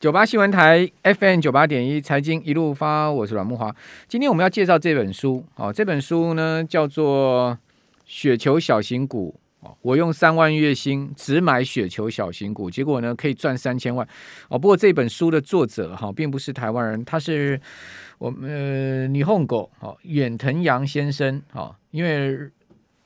九八新闻台 FM 九八点一财经一路发，我是阮木华。今天我们要介绍这本书，哦，这本书呢叫做《雪球小型股》，哦，我用三万月薪只买雪球小型股，结果呢可以赚三千万，哦，不过这本书的作者哈、哦，并不是台湾人，他是我们呃霓虹狗，哦，远藤洋先生，哦，因为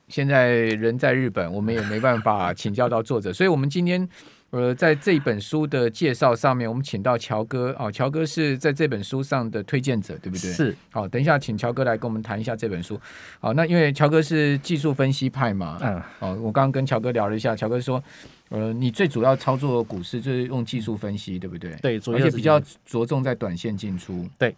现在人在日本，我们也没办法请教到作者，所以我们今天。呃，在这本书的介绍上面，我们请到乔哥哦，乔哥是在这本书上的推荐者，对不对？是。好，等一下请乔哥来跟我们谈一下这本书。好，那因为乔哥是技术分析派嘛，嗯，哦，我刚刚跟乔哥聊了一下，乔哥说，呃，你最主要操作股市就是用技术分析，对不对？对，而且比较着重在短线进出。对。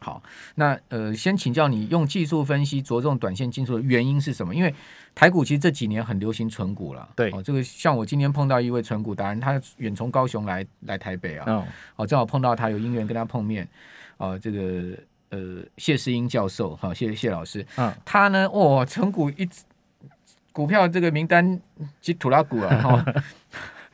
好，那呃，先请教你用技术分析着重短线进出的原因是什么？因为台股其实这几年很流行存股了。对，哦，这个像我今天碰到一位存股达人，他远从高雄来来台北啊，哦，哦，正好碰到他，有因缘跟他碰面。哦，这个呃，谢世英教授，好，哦，谢谢老师。嗯，他呢，哇，存股一股票这个名单及土拉股啊，哦，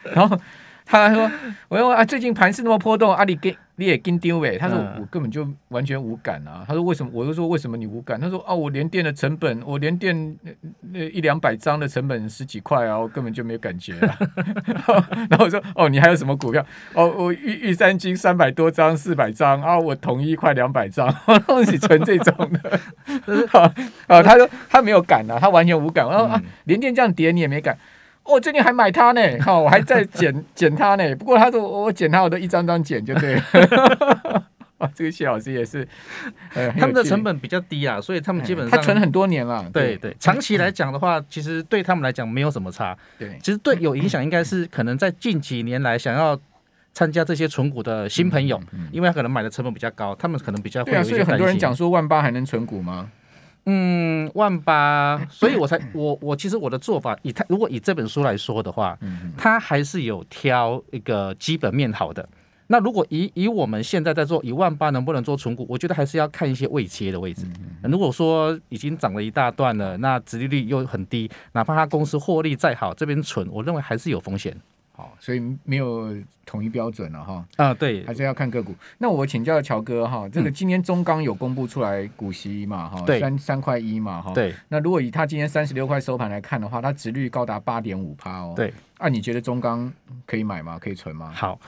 然后。他还说：“我说啊，最近盘势那么波动，阿里给你也跟丢呗。”他说：“我根本就完全无感啊。”他说：“为什么？”我就说：“为什么你无感？”他说：“啊，我连电的成本，我连电那一两百张的成本十几块啊，我根本就没有感觉啊。”然后我说：“哦，你还有什么股票？哦，我玉玉山金三百多张，四百张啊，我统一快两百张，都是纯这种的。啊 ”他说他没有感啊，他完全无感。然后啊，连电这样跌你也没感。我、哦、最近还买它呢，好，我还在剪 剪它呢。不过他说我剪它，我都一张张剪就对了。啊，这个谢老师也是，呃、他们的成本比较低啊，所以他们基本上他存很多年了。对对，对，长期来讲的话，其实对他们来讲没有什么差。对，其实对有影响应该是可能在近几年来想要参加这些存股的新朋友，嗯嗯、因为他可能买的成本比较高，他们可能比较会有一些担心。对啊，所以很多人讲说万八还能存股吗？嗯，万八，所以我才我我其实我的做法，以他如果以这本书来说的话，他还是有挑一个基本面好的。那如果以以我们现在在做一万八能不能做存股，我觉得还是要看一些未切的位置。如果说已经涨了一大段了，那殖利率又很低，哪怕他公司获利再好，这边存，我认为还是有风险。好，所以没有统一标准了哈。啊，对，还是要看个股。那我请教乔哥哈，这个今天中钢有公布出来股息嘛哈，三三块一嘛哈。对。那如果以他今天三十六块收盘来看的话，它值率高达八点五趴哦。对。啊，你觉得中钢可以买吗？可以存吗？好。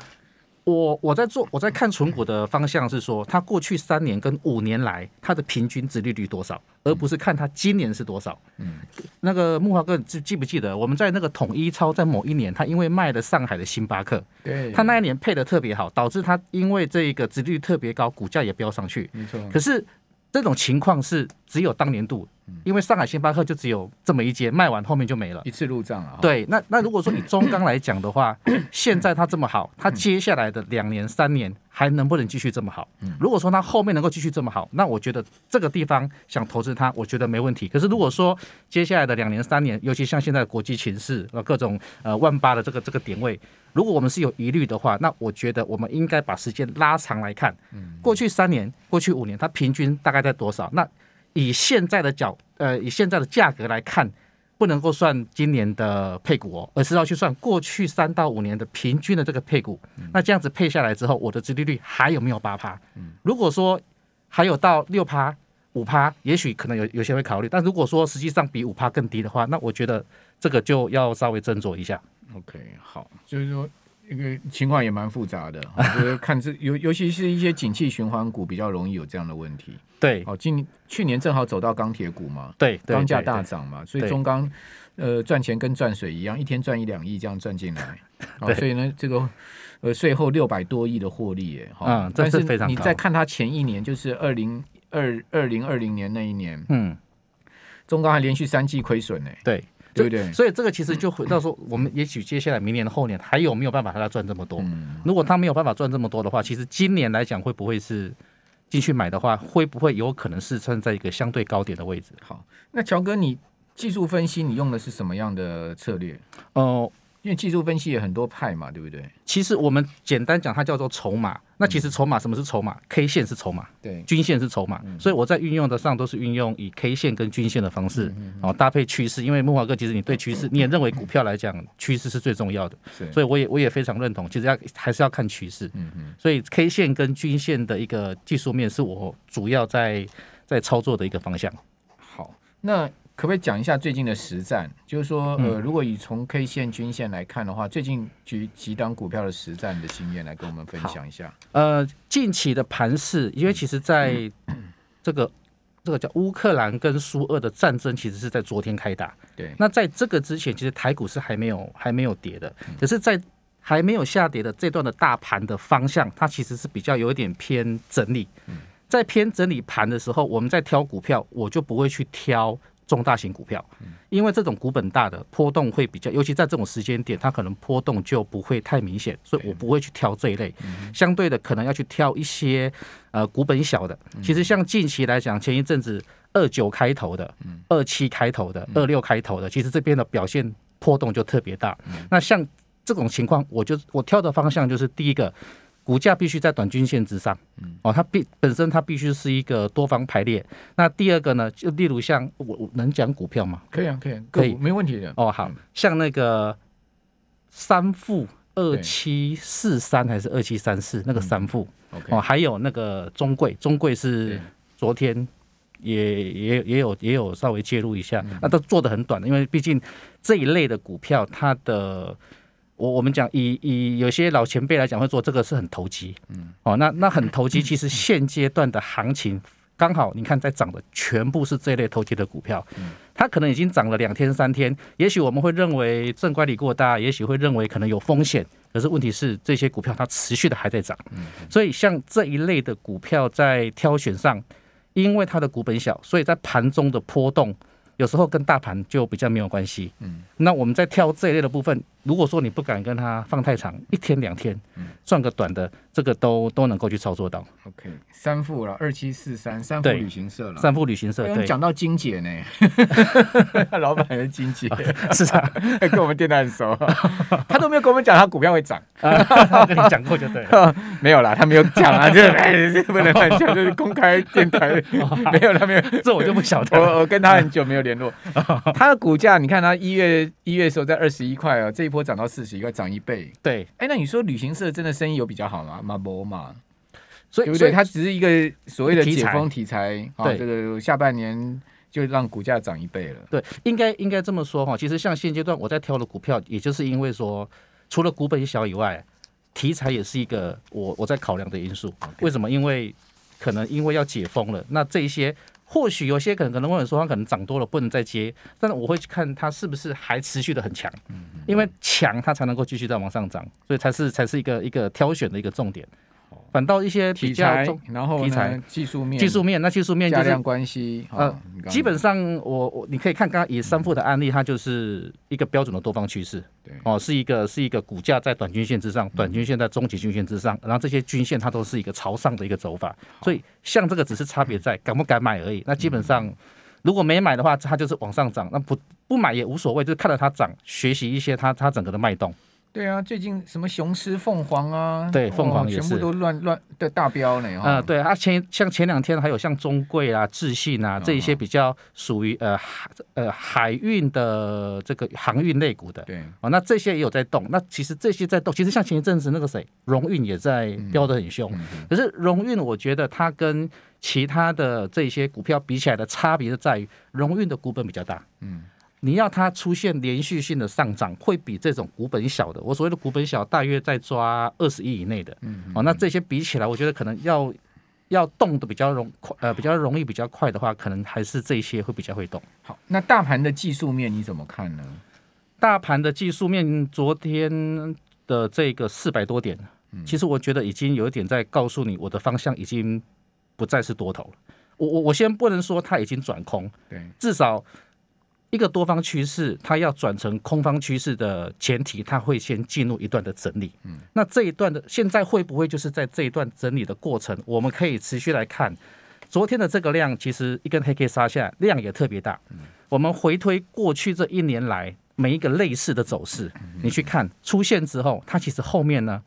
我我在做我在看存股的方向是说，它过去三年跟五年来它的平均值利率多少，而不是看它今年是多少。嗯，那个木华哥记记不记得我们在那个统一超在某一年，他因为卖了上海的星巴克，对，他那一年配的特别好，导致他因为这个值率特别高，股价也飙上去。没错，可是这种情况是只有当年度。因为上海星巴克就只有这么一间，卖完后面就没了，一次入账了。对，那那如果说以中钢来讲的话，现在它这么好，它接下来的两年三年还能不能继续这么好？如果说它后面能够继续这么好，那我觉得这个地方想投资它，我觉得没问题。可是如果说接下来的两年三年，尤其像现在的国际情势呃各种呃万八的这个这个点位，如果我们是有疑虑的话，那我觉得我们应该把时间拉长来看，过去三年、过去五年，它平均大概在多少？那以现在的角，呃，以现在的价格来看，不能够算今年的配股哦，而是要去算过去三到五年的平均的这个配股。嗯、那这样子配下来之后，我的殖利率还有没有八趴？嗯、如果说还有到六趴、五趴，也许可能有有些会考虑。但如果说实际上比五趴更低的话，那我觉得这个就要稍微斟酌一下。OK，好，就是说。一个情况也蛮复杂的，我觉得看这尤尤其是一些景气循环股比较容易有这样的问题。对，哦，今去年正好走到钢铁股嘛，对，钢价大涨嘛，所以中钢呃赚钱跟赚水一样，一天赚一两亿这样赚进来，哦，所以呢这个呃税后六百多亿的获利耶，嗯，但是你再看它前一年，就是二零二二零二零年那一年，嗯，中钢还连续三季亏损呢，对。对对，所以这个其实就回到说，我们也许接下来明年、后年还有没有办法让他赚这么多？如果他没有办法赚这么多的话，其实今年来讲会不会是继续买的话，会不会有可能是站在一个相对高点的位置？好，那乔哥，你技术分析你用的是什么样的策略？哦、呃，因为技术分析有很多派嘛，对不对？其实我们简单讲，它叫做筹码。那其实筹码什么是筹码？K 线是筹码，对，均线是筹码。所以我在运用的上都是运用以 K 线跟均线的方式，然后搭配趋势。因为木华哥，其实你对趋势，你也认为股票来讲，趋势是最重要的。所以我也我也非常认同，其实要还是要看趋势。嗯所以 K 线跟均线的一个技术面是我主要在在操作的一个方向。好，那。可不可以讲一下最近的实战？就是说，呃，如果以从 K 线、均线来看的话，最近举几档股票的实战的经验来跟我们分享一下。呃，近期的盘势，因为其实在这个这个叫乌克兰跟苏俄的战争，其实是在昨天开打。对。那在这个之前，其实台股是还没有还没有跌的。可是，在还没有下跌的这段的大盘的方向，它其实是比较有一点偏整理。在偏整理盘的时候，我们在挑股票，我就不会去挑。中大型股票，因为这种股本大的波动会比较，尤其在这种时间点，它可能波动就不会太明显，所以我不会去挑这一类。相对的，可能要去挑一些呃股本小的。其实像近期来讲，前一阵子二九开头的、二七开头的、二六开头的，其实这边的表现波动就特别大。那像这种情况，我就我挑的方向就是第一个。股价必须在短均线之上，哦，它必本身它必须是一个多方排列。那第二个呢，就例如像我我能讲股票吗？可以啊，可以，可以，没问题的。哦，好像那个三富二七四三还是二七三四那个三富，哦，还有那个中贵，中贵是昨天也也也有也有稍微介入一下，那都做的很短的，因为毕竟这一类的股票它的。我我们讲以以有些老前辈来讲会做这个是很投机，嗯，哦，那那很投机，其实现阶段的行情刚好你看在涨的全部是这类投机的股票，它可能已经涨了两天三天，也许我们会认为正乖离过大，也许会认为可能有风险，可是问题是这些股票它持续的还在涨，所以像这一类的股票在挑选上，因为它的股本小，所以在盘中的波动有时候跟大盘就比较没有关系，嗯，那我们在挑这一类的部分。如果说你不敢跟他放太长，一天两天，赚个短的，这个都都能够去操作到。OK，三富了，二七四三，三富旅行社了，三富旅行社。对，讲到金姐呢，老板是金姐，是啊，跟我们电台很熟，他都没有跟我们讲他股票会涨，他跟你讲过就对了，没有啦，他没有讲啊，这不能乱讲，就是公开电台，没有他没有，这我就不晓得，我我跟他很久没有联络，他的股价，你看他一月一月的时候在二十一块啊，这一。波涨到四十一块，涨一倍。对，哎，那你说旅行社真的生意有比较好吗？马博嘛，所以对不对？它只是一个所谓的解封题材，啊，这个下半年就让股价涨一倍了。对，应该应该这么说哈。其实像现阶段我在挑的股票，也就是因为说，除了股本小以外，题材也是一个我我在考量的因素。为什么？因为可能因为要解封了，那这一些。或许有些可能可能会说它可能涨多了不能再接，但是我会去看它是不是还持续的很强，因为强它才能够继续再往上涨，所以才是才是一个一个挑选的一个重点。反倒一些比较重题材，然后题材技术面，技术面那技术面就是量关系。呃，基本上我我你可以看刚刚以三富的案例，它就是一个标准的多方趋势。对，哦，是一个是一个股价在短均线之上，短均线在中期均线之上，然后这些均线它都是一个朝上的一个走法。所以像这个只是差别在敢不敢买而已。那基本上如果没买的话，它就是往上涨；那不不买也无所谓，就是看着它涨，学习一些它它整个的脉动。对啊，最近什么雄狮、凤凰啊，对，凤凰也是，全部都乱乱的大飙呢。嗯，对啊，前像前两天还有像中贵啊、智信啊这一些比较属于呃海呃海运的这个航运类股的，对，哦，那这些也有在动。那其实这些在动，其实像前一阵子那个谁，荣运也在飙得很凶。可是荣运，我觉得它跟其他的这些股票比起来的差别就在于，荣运的股本比较大。嗯。你要它出现连续性的上涨，会比这种股本小的，我所谓的股本小，大约在抓二十亿以内的，嗯，哦，那这些比起来，我觉得可能要要动的比较容快，呃，比较容易比较快的话，可能还是这些会比较会动。好，那大盘的技术面你怎么看呢？大盘的技术面，昨天的这个四百多点，其实我觉得已经有一点在告诉你，我的方向已经不再是多头了。我我我先不能说它已经转空，对，至少。一个多方趋势，它要转成空方趋势的前提，它会先进入一段的整理。嗯，那这一段的现在会不会就是在这一段整理的过程？我们可以持续来看，昨天的这个量，其实一根黑 K 杀下，量也特别大。嗯，我们回推过去这一年来，每一个类似的走势，你去看出现之后，它其实后面呢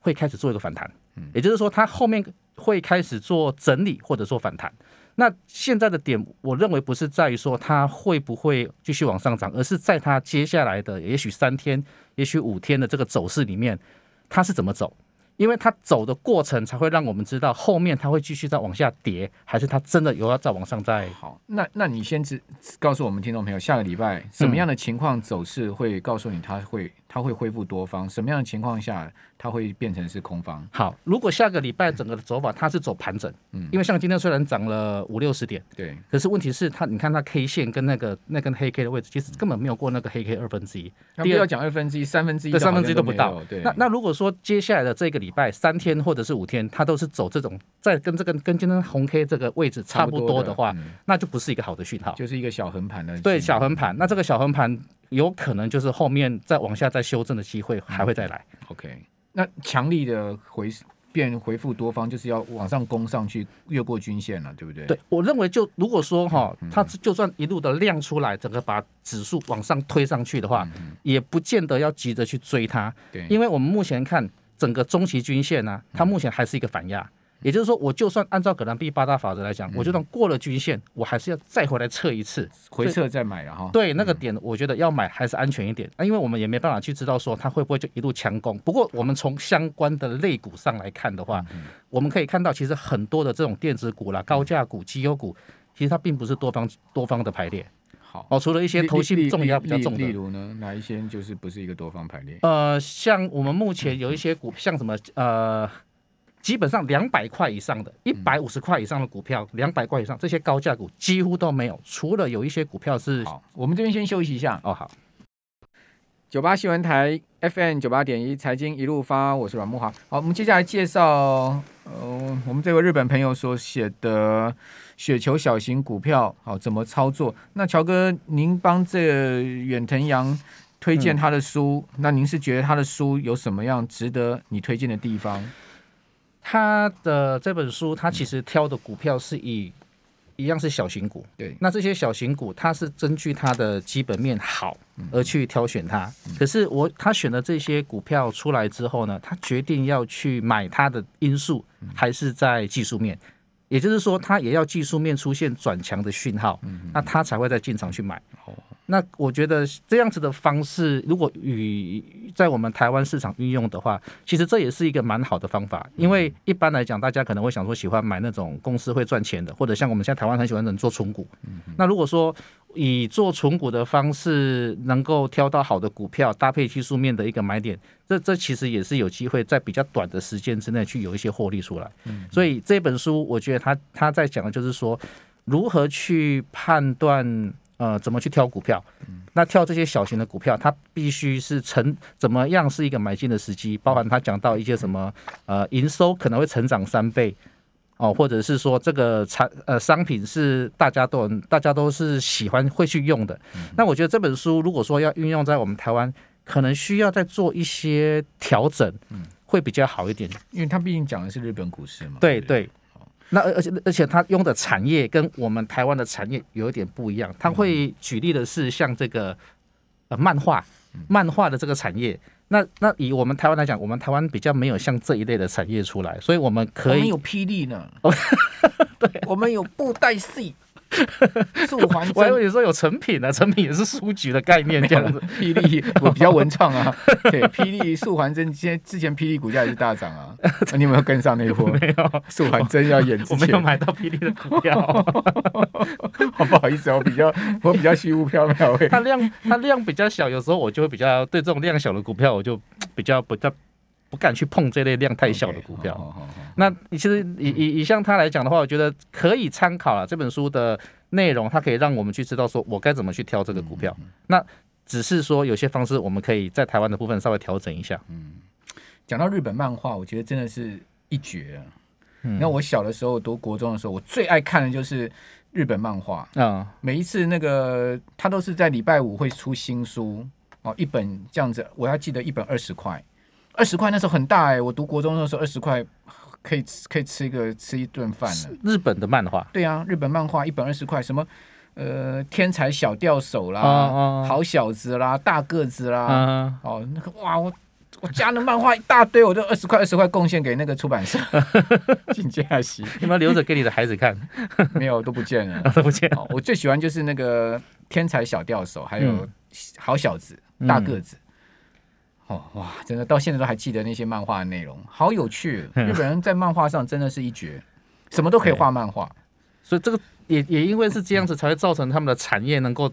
会开始做一个反弹，嗯也就是说它后面会开始做整理或者说反弹。那现在的点，我认为不是在于说它会不会继续往上涨，而是在它接下来的也许三天、也许五天的这个走势里面，它是怎么走。因为它走的过程才会让我们知道后面它会继续再往下跌，还是它真的有要再往上再好？那那你先只告诉我们听众朋友，下个礼拜什么样的情况走势会告诉你它会它会恢复多方？什么样的情况下它会变成是空方？好，如果下个礼拜整个的走法它是走盘整，嗯，因为像今天虽然涨了五六十点，对，可是问题是它你看它 K 线跟那个那根黑 K 的位置，其实根本没有过那个黑 K 二分之一。第二要讲二分之一、三分之一，三分之一都不到。对，那那如果说接下来的这个礼拜三天。或者是五天，它都是走这种在跟这个跟今天红 K 这个位置差不多的话，那就不是一个好的讯号，就是一个小横盘的。对，小横盘，那这个小横盘有可能就是后面再往下再修正的机会还会再来。OK，那强力的回变回复多方，就是要往上攻上去，越过均线了，对不对？对，我认为就如果说哈，它就算一路的量出来，整个把指数往上推上去的话，也不见得要急着去追它。对，因为我们目前看。整个中期均线呢、啊，它目前还是一个反压，也就是说，我就算按照葛兰碧八大法则来讲，我就算过了均线，我还是要再回来测一次，回测再买了哈。对，那个点我觉得要买还是安全一点啊，因为我们也没办法去知道说它会不会就一路强攻。不过我们从相关的类股上来看的话，我们可以看到其实很多的这种电子股啦、高价股、绩优股，其实它并不是多方多方的排列。好哦，除了一些投信重压比较重的，例如呢，哪一些就是不是一个多方排列？呃，像我们目前有一些股，像什么呃，基本上两百块以上的，一百五十块以上的股票，两百块以上这些高价股几乎都没有，除了有一些股票是。好，我们这边先休息一下。哦，好。九八新闻台 FM 九八点一财经一路发，我是阮木华。好，我们接下来介绍，呃，我们这位日本朋友所写的雪球小型股票，好，怎么操作？那乔哥，您帮这个远藤洋推荐他的书，嗯，那您是觉得他的书有什么样值得你推荐的地方？他的这本书，他其实挑的股票是以。一样是小型股，对。那这些小型股，它是根据它的基本面好而去挑选它。可是我他选的这些股票出来之后呢，他决定要去买它的因素还是在技术面，也就是说，他也要技术面出现转强的讯号，那他才会再进场去买。那我觉得这样子的方式，如果与在我们台湾市场运用的话，其实这也是一个蛮好的方法。因为一般来讲，大家可能会想说，喜欢买那种公司会赚钱的，或者像我们现在台湾很喜欢人做存股。那如果说以做存股的方式，能够挑到好的股票，搭配技术面的一个买点，这这其实也是有机会在比较短的时间之内去有一些获利出来。所以这本书，我觉得他他在讲的就是说，如何去判断。呃，怎么去挑股票？那挑这些小型的股票，它必须是成怎么样是一个买进的时机？包含他讲到一些什么呃，营收可能会成长三倍哦，或者是说这个产呃商品是大家都大家都是喜欢会去用的。那我觉得这本书如果说要运用在我们台湾，可能需要再做一些调整，会比较好一点，因为它毕竟讲的是日本股市嘛。对对。那而而且而且他用的产业跟我们台湾的产业有一点不一样，他会举例的是像这个呃漫画，漫画的这个产业。那那以我们台湾来讲，我们台湾比较没有像这一类的产业出来，所以我们可以。我们有霹雳呢，对，我们有布袋戏。素还真，我还以为你说有成品呢，成品也是书局的概念这样子。霹雳我比较文创啊，对，霹雳素还真，之前之前霹雳股价也是大涨啊，你有没有跟上那一波？没有，素还真要演，我没有买到霹雳的股票，好不好意思，我比较我比较虚无缥缈。它量它量比较小，有时候我就会比较对这种量小的股票，我就比较不较不敢去碰这类量太小的股票。Okay, 那你其实以以以像他来讲的话，我觉得可以参考了这本书的内容，它可以让我们去知道说我该怎么去挑这个股票。那只是说有些方式我们可以在台湾的部分稍微调整一下。嗯，讲到日本漫画，我觉得真的是一绝。那我小的时候读国中的时候，我最爱看的就是日本漫画啊。每一次那个他都是在礼拜五会出新书哦，一本这样子，我要记得一本二十块，二十块那时候很大哎，我读国中的时候二十块。可以吃可以吃一个吃一顿饭了。日本的漫画，对啊，日本漫画一本二十块，什么呃，天才小钓手啦，哦哦、好小子啦，大个子啦，嗯、哦，那个哇，我我家的漫画一大堆，我就二十块二十块贡献给那个出版社，进价席，你们留着给你的孩子看？没有，都不见了，都不见了、哦。我最喜欢就是那个天才小钓手，还有好小子、嗯、大个子。哦哇，真的到现在都还记得那些漫画的内容，好有趣。日本人在漫画上真的是一绝，什么都可以画漫画，所以这个。也也因为是这样子，才会造成他们的产业能够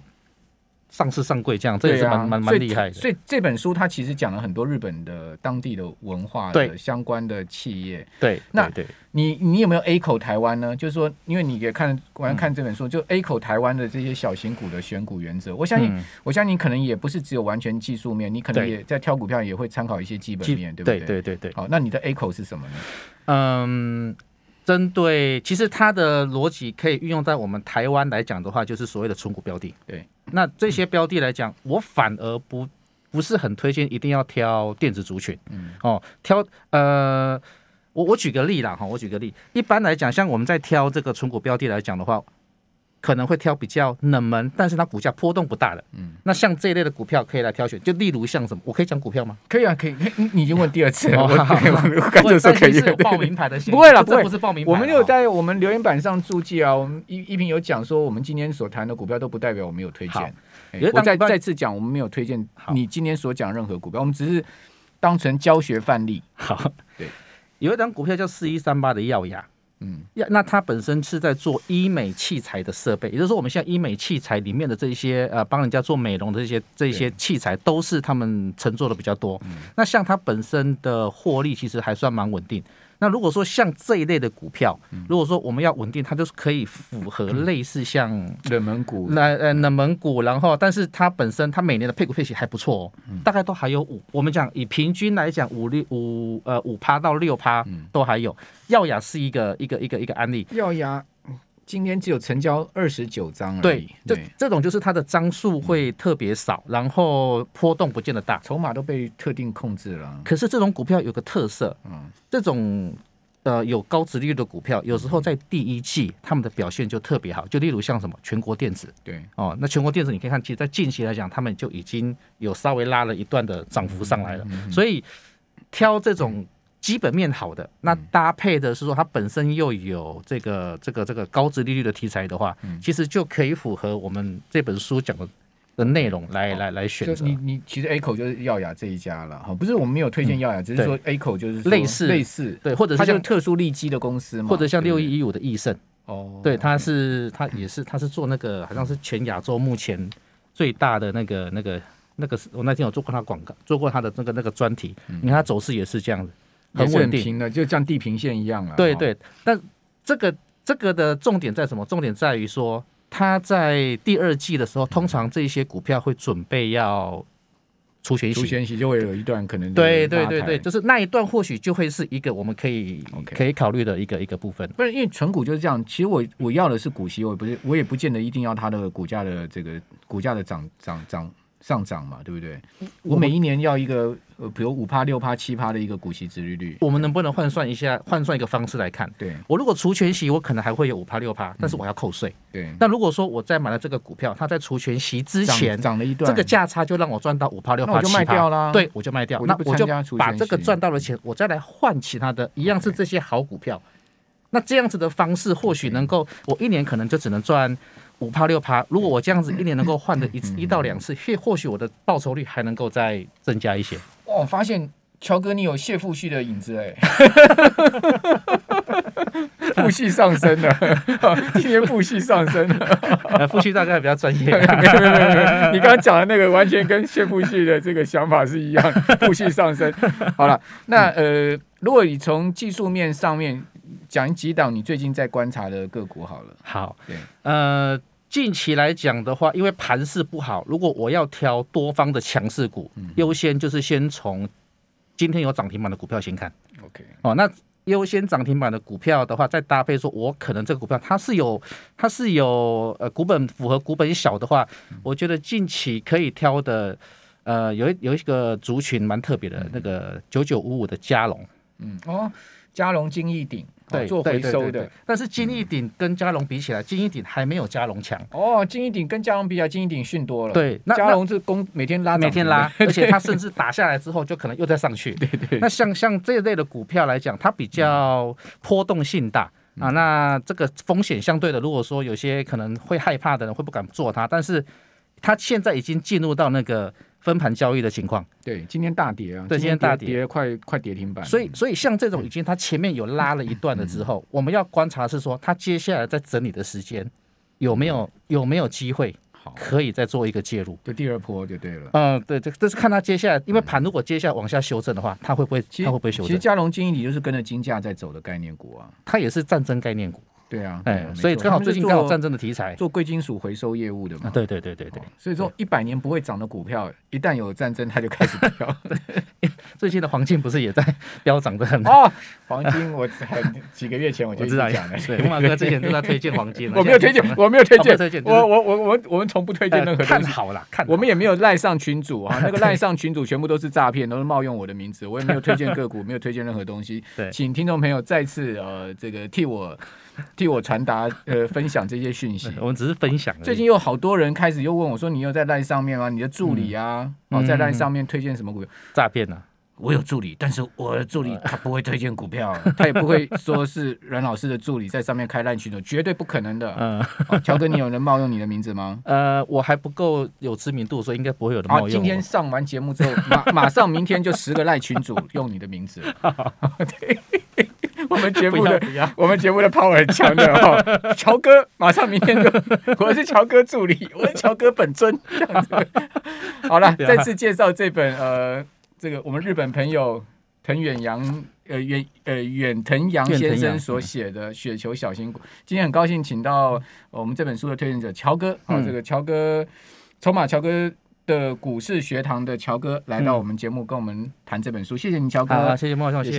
上市上柜，这样这也是蛮蛮蛮厉害的。所以这本书它其实讲了很多日本的当地的文化的相关的企业。对，那你你有没有 A 口台湾呢？就是说，因为你也看完看这本书，就 A 口台湾的这些小型股的选股原则，我相信，我相信你可能也不是只有完全技术面，你可能也在挑股票也会参考一些基本面，对不对？对对对。好，那你的 A 口是什么呢？嗯。针对其实它的逻辑可以运用在我们台湾来讲的话，就是所谓的存股标的。对，那这些标的来讲，我反而不不是很推荐一定要挑电子族群。嗯，哦，挑呃，我我举个例啦哈，我举个例，一般来讲，像我们在挑这个存股标的来讲的话。可能会挑比较冷门，但是它股价波动不大的。嗯，那像这一类的股票可以来挑选，就例如像什么，我可以讲股票吗？可以啊，可以。你你已经问第二次了，我 刚就说可以。报名牌的，不会了，不会，不是报名牌。我们有在我们留言板上注记啊，我们一一平有讲说，我们今天所谈的股票都不代表我们有推荐。我再再次讲，我们没有推荐你今天所讲任何股票，我们只是当成教学范例。好，对，有一档股票叫四一三八的耀亚。嗯，呀那它本身是在做医美器材的设备，也就是说，我们现在医美器材里面的这些呃，帮人家做美容的这些这些器材，都是他们乘坐的比较多。那像它本身的获利，其实还算蛮稳定。那如果说像这一类的股票，如果说我们要稳定，它就是可以符合类似像冷门股，那呃冷门股，然后但是它本身它每年的配股配息还不错哦，大概都还有五，我们讲以平均来讲五六五呃五趴到六趴都还有。耀雅是一个一个一个一个案例，耀亚。今天只有成交二十九张而已。对，这这种就是它的张数会特别少，然后波动不见得大，筹码都被特定控制了。可是这种股票有个特色，嗯，这种呃有高值利率的股票，有时候在第一季他们的表现就特别好。就例如像什么全国电子，对哦，那全国电子你可以看，其实，在近期来讲，他们就已经有稍微拉了一段的涨幅上来了。所以挑这种。基本面好的，那搭配的是说它本身又有这个这个这个高值利率的题材的话，其实就可以符合我们这本书讲的的内容来来来选择。你你其实 A 口就是耀雅这一家了哈，不是我们没有推荐耀亚，只是说 A 口就是类似类似。对，或者是像特殊利基的公司嘛，或者像六一一五的益盛。哦，对，它是它也是它是做那个好像是全亚洲目前最大的那个那个那个是我那天有做过它广告，做过它的那个那个专题，你看它走势也是这样子。很稳定的，就像地平线一样了。对对，但这个这个的重点在什么？重点在于说，它在第二季的时候，通常这些股票会准备要除权息，除权息就会有一段可能。对对对对，就是那一段或许就会是一个我们可以可以考虑的一个一个部分。不是因为存股就是这样，其实我我要的是股息，我不是我也不见得一定要它的股价的这个股价的涨涨涨上涨嘛，对不对？我每一年要一个。呃，比如五趴、六趴、七趴的一个股息值利率，我们能不能换算一下？换算一个方式来看，对我如果除权息，我可能还会有五趴、六趴，但是我要扣税。对，那如果说我在买了这个股票，它在除权息之前涨了一段，这个价差就让我赚到五趴、六趴、七趴，对，我就卖掉。那我就把这个赚到的钱，我再来换其他的，一样是这些好股票。那这样子的方式，或许能够，我一年可能就只能赚。五趴六趴，如果我这样子一年能够换的一次一到两次，或或许我的报酬率还能够再增加一些。哇，我发现乔哥你有谢富旭的影子哎，富旭上升了，今天富旭上升了，富旭大概比较专业。你刚刚讲的那个完全跟谢富旭的这个想法是一样，富旭上升。好了，那呃，如果你从技术面上面讲几档你最近在观察的个股好了。好，对，呃。近期来讲的话，因为盘势不好，如果我要挑多方的强势股，优先就是先从今天有涨停板的股票先看。OK，哦，那优先涨停板的股票的话，再搭配说，我可能这个股票它是有它是有呃股本符合股本小的话，我觉得近期可以挑的呃有一有一个族群蛮特别的，那个九九五五的嘉龙。嗯哦，嘉龙金逸鼎。对，做回收的，但是金益鼎跟嘉龙比起来，金益鼎还没有嘉龙强。哦，金益鼎跟嘉龙比起来，金益鼎逊多了。对，那佳龙是供每天拉，每天拉，而且它甚至打下来之后，就可能又再上去。对对。那像像这一类的股票来讲，它比较波动性大啊，那这个风险相对的，如果说有些可能会害怕的人会不敢做它，但是它现在已经进入到那个。分盘交易的情况，对，今天大跌啊，对，今天大跌，跌快快跌停板。所以，所以像这种已经它前面有拉了一段了之后，我们要观察是说，它接下来在整理的时间有没有有没有机会，好，可以再做一个介入，就第二波就对了。嗯，对，这这是看它接下来，因为盘如果接下来往下修正的话，它会不会，它会不会修正？其实嘉龙金益鼎就是跟着金价在走的概念股啊，它也是战争概念股。对啊，哎，所以刚好最近刚好战争的题材，做贵金属回收业务的嘛。对对对对对。所以说一百年不会涨的股票，一旦有战争，它就开始飙。最近的黄金不是也在飙涨的很哦，黄金我很几个月前我就 知道讲了。对，马哥之前都在推荐黄金，我没有推荐，我没有推荐，我我我我我们从不推荐任何。看好了，看。我们也没有赖上群主啊，那个赖上群主全部都是诈骗，都是冒用我的名字，我也没有推荐个股，没有推荐任何东西。对，请听众朋友再次呃这个替我。替我传达呃分享这些讯息，我们只是分享。最近有好多人开始又问我说：“你有在 LINE 上面吗？你的助理啊，哦，在 LINE 上面推荐什么股票？诈骗呢？”我有助理，但是我的助理他不会推荐股票，他也不会说是阮老师的助理在上面开 LINE 群组，绝对不可能的。嗯，乔哥，你有人冒用你的名字吗？呃，我还不够有知名度，所以应该不会有人冒用。今天上完节目之后，马马上明天就十个 LINE 群主用你的名字。对。我们节目的我们节目的 power 很强的 哦，乔哥马上明天就，我是乔哥助理，我是乔哥本尊这样子。好了，再次介绍这本呃，这个我们日本朋友藤远洋呃远呃远藤洋先生所写的《雪球小型股》。今天很高兴请到我们这本书的推荐者乔哥啊，这个乔哥筹码乔哥的股市学堂的乔哥来到我们节目跟我们谈这本书。谢谢你，乔哥，谢谢莫少，谢谢。